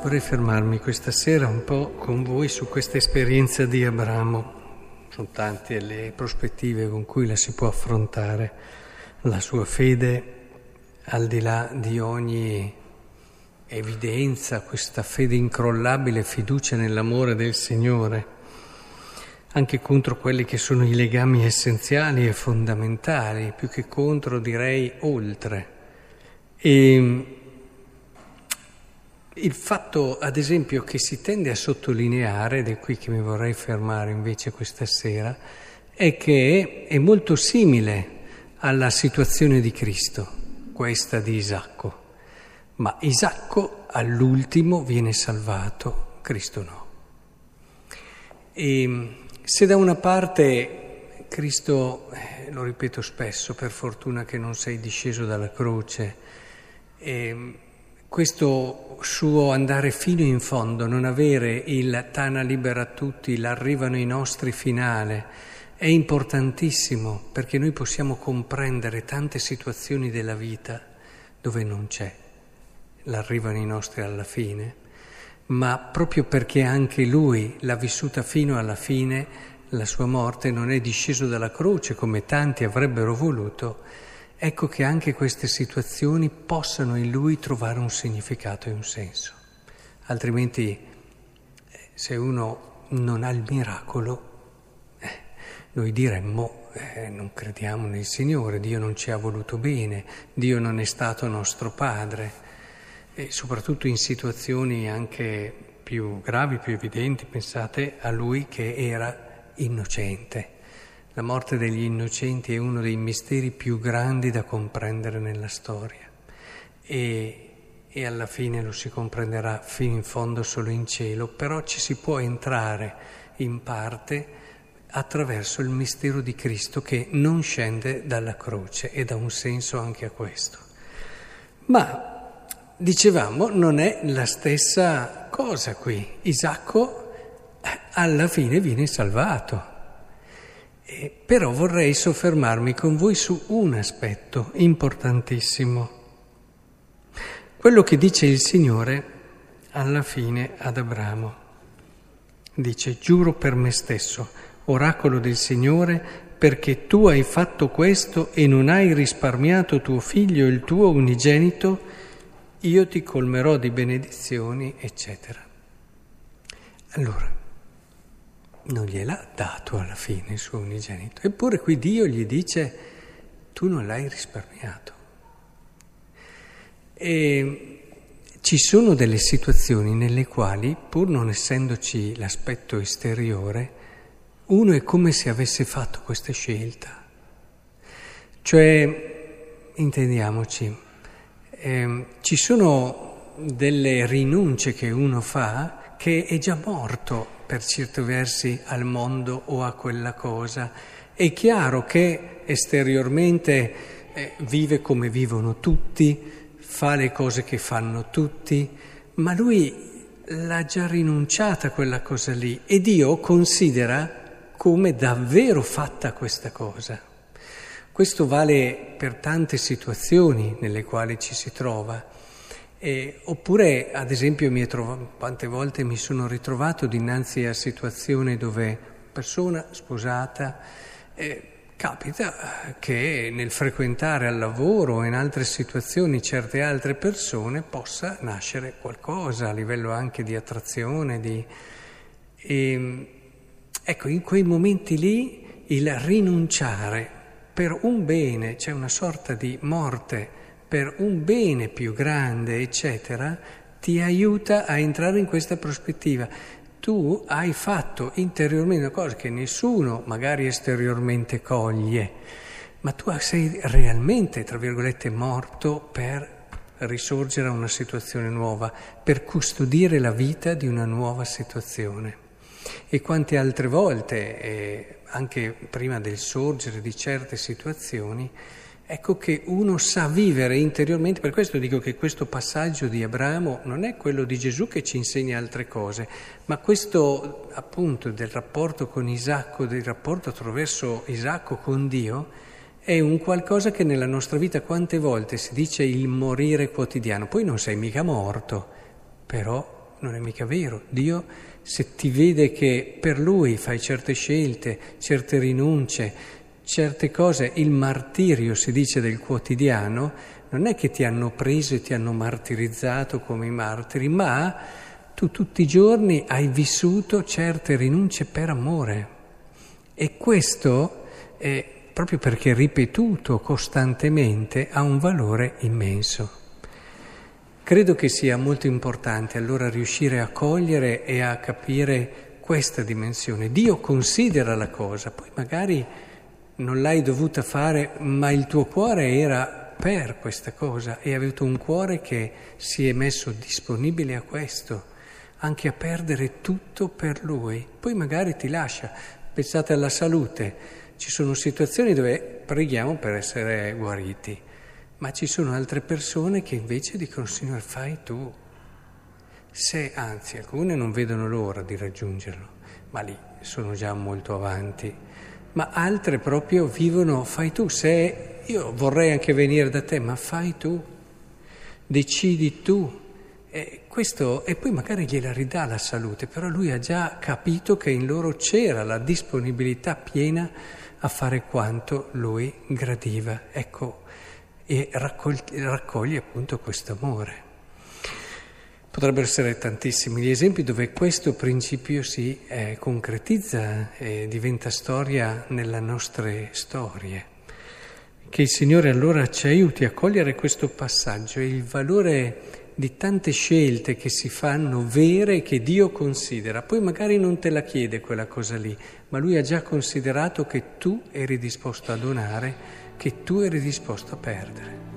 Vorrei fermarmi questa sera un po' con voi su questa esperienza di Abramo. Sono tante le prospettive con cui la si può affrontare, la sua fede al di là di ogni evidenza, questa fede incrollabile, fiducia nell'amore del Signore, anche contro quelli che sono i legami essenziali e fondamentali, più che contro direi oltre. E il fatto, ad esempio, che si tende a sottolineare, ed è qui che mi vorrei fermare invece questa sera, è che è molto simile alla situazione di Cristo, questa di Isacco. Ma Isacco all'ultimo viene salvato, Cristo no. E se da una parte Cristo, eh, lo ripeto spesso, per fortuna che non sei disceso dalla croce, eh, questo suo andare fino in fondo, non avere il Tana libera tutti, l'arrivano i nostri finale, è importantissimo perché noi possiamo comprendere tante situazioni della vita dove non c'è, l'arrivano i nostri alla fine, ma proprio perché anche lui l'ha vissuta fino alla fine, la sua morte non è disceso dalla croce come tanti avrebbero voluto, ecco che anche queste situazioni possano in lui trovare un significato e un senso. Altrimenti, eh, se uno non ha il miracolo, eh, noi diremmo eh, non crediamo nel Signore, Dio non ci ha voluto bene, Dio non è stato nostro Padre. E soprattutto in situazioni anche più gravi, più evidenti, pensate a lui che era innocente la morte degli innocenti è uno dei misteri più grandi da comprendere nella storia e, e, alla fine lo si comprenderà fino in fondo solo in cielo, però ci si può entrare in parte attraverso il mistero di Cristo che non scende dalla croce e dà un senso anche a questo. Ma dicevamo non è la stessa cosa qui. Isacco eh, alla fine viene salvato. Eh, però vorrei soffermarmi con voi su un aspetto importantissimo, quello che dice il Signore alla fine ad Abramo. Dice, giuro per me stesso, oracolo del Signore, perché tu hai fatto questo e non hai risparmiato tuo figlio, il tuo unigenito, io ti colmerò di benedizioni, eccetera. Allora, non gliel'ha dato alla fine il suo unigenito. Eppure qui Dio gli dice, tu non l'hai risparmiato. E ci sono delle situazioni nelle quali, pur non essendoci l'aspetto esteriore, uno è come se avesse fatto questa scelta. Cioè, intendiamoci, eh, ci sono delle rinunce che uno fa che è già morto per certi versi al mondo o a quella cosa. È chiaro che esteriormente eh, vive come vivono tutti, fa le cose che fanno tutti, ma lui l'ha già rinunciata quella cosa lì e Dio considera come davvero fatta questa cosa. Questo vale per tante situazioni nelle quali ci si trova. Eh, oppure, ad esempio, trovato, quante volte mi sono ritrovato dinanzi a situazioni dove persona sposata eh, capita che nel frequentare al lavoro o in altre situazioni certe altre persone possa nascere qualcosa a livello anche di attrazione. Di, e, ehm, ecco, in quei momenti lì il rinunciare per un bene, c'è una sorta di morte per un bene più grande, eccetera, ti aiuta a entrare in questa prospettiva. Tu hai fatto interiormente una cosa che nessuno magari esteriormente coglie, ma tu sei realmente, tra virgolette, morto per risorgere a una situazione nuova, per custodire la vita di una nuova situazione. E quante altre volte, eh, anche prima del sorgere di certe situazioni, Ecco che uno sa vivere interiormente, per questo dico che questo passaggio di Abramo non è quello di Gesù che ci insegna altre cose, ma questo appunto del rapporto con Isacco, del rapporto attraverso Isacco con Dio, è un qualcosa che nella nostra vita quante volte si dice il morire quotidiano, poi non sei mica morto, però non è mica vero. Dio, se ti vede che per Lui fai certe scelte, certe rinunce, certe cose, il martirio si dice del quotidiano, non è che ti hanno preso e ti hanno martirizzato come i martiri, ma tu tutti i giorni hai vissuto certe rinunce per amore. E questo, è, proprio perché ripetuto costantemente, ha un valore immenso. Credo che sia molto importante allora riuscire a cogliere e a capire questa dimensione. Dio considera la cosa, poi magari non l'hai dovuta fare, ma il tuo cuore era per questa cosa e hai avuto un cuore che si è messo disponibile a questo anche a perdere tutto per lui. Poi magari ti lascia. Pensate alla salute. Ci sono situazioni dove preghiamo per essere guariti, ma ci sono altre persone che invece dicono Signore fai tu. Se anzi alcune non vedono l'ora di raggiungerlo, ma lì sono già molto avanti, ma altre proprio vivono fai tu. Se io vorrei anche venire da te, ma fai tu, decidi tu. E, questo, e poi magari gliela ridà la salute, però lui ha già capito che in loro c'era la disponibilità piena a fare quanto lui gradiva. Ecco, e raccoglie, raccoglie appunto questo amore. Potrebbero essere tantissimi gli esempi dove questo principio si eh, concretizza e diventa storia nelle nostre storie. Che il Signore allora ci aiuti a cogliere questo passaggio e il valore di tante scelte che si fanno vere che Dio considera. Poi magari non te la chiede quella cosa lì, ma Lui ha già considerato che tu eri disposto a donare, che tu eri disposto a perdere.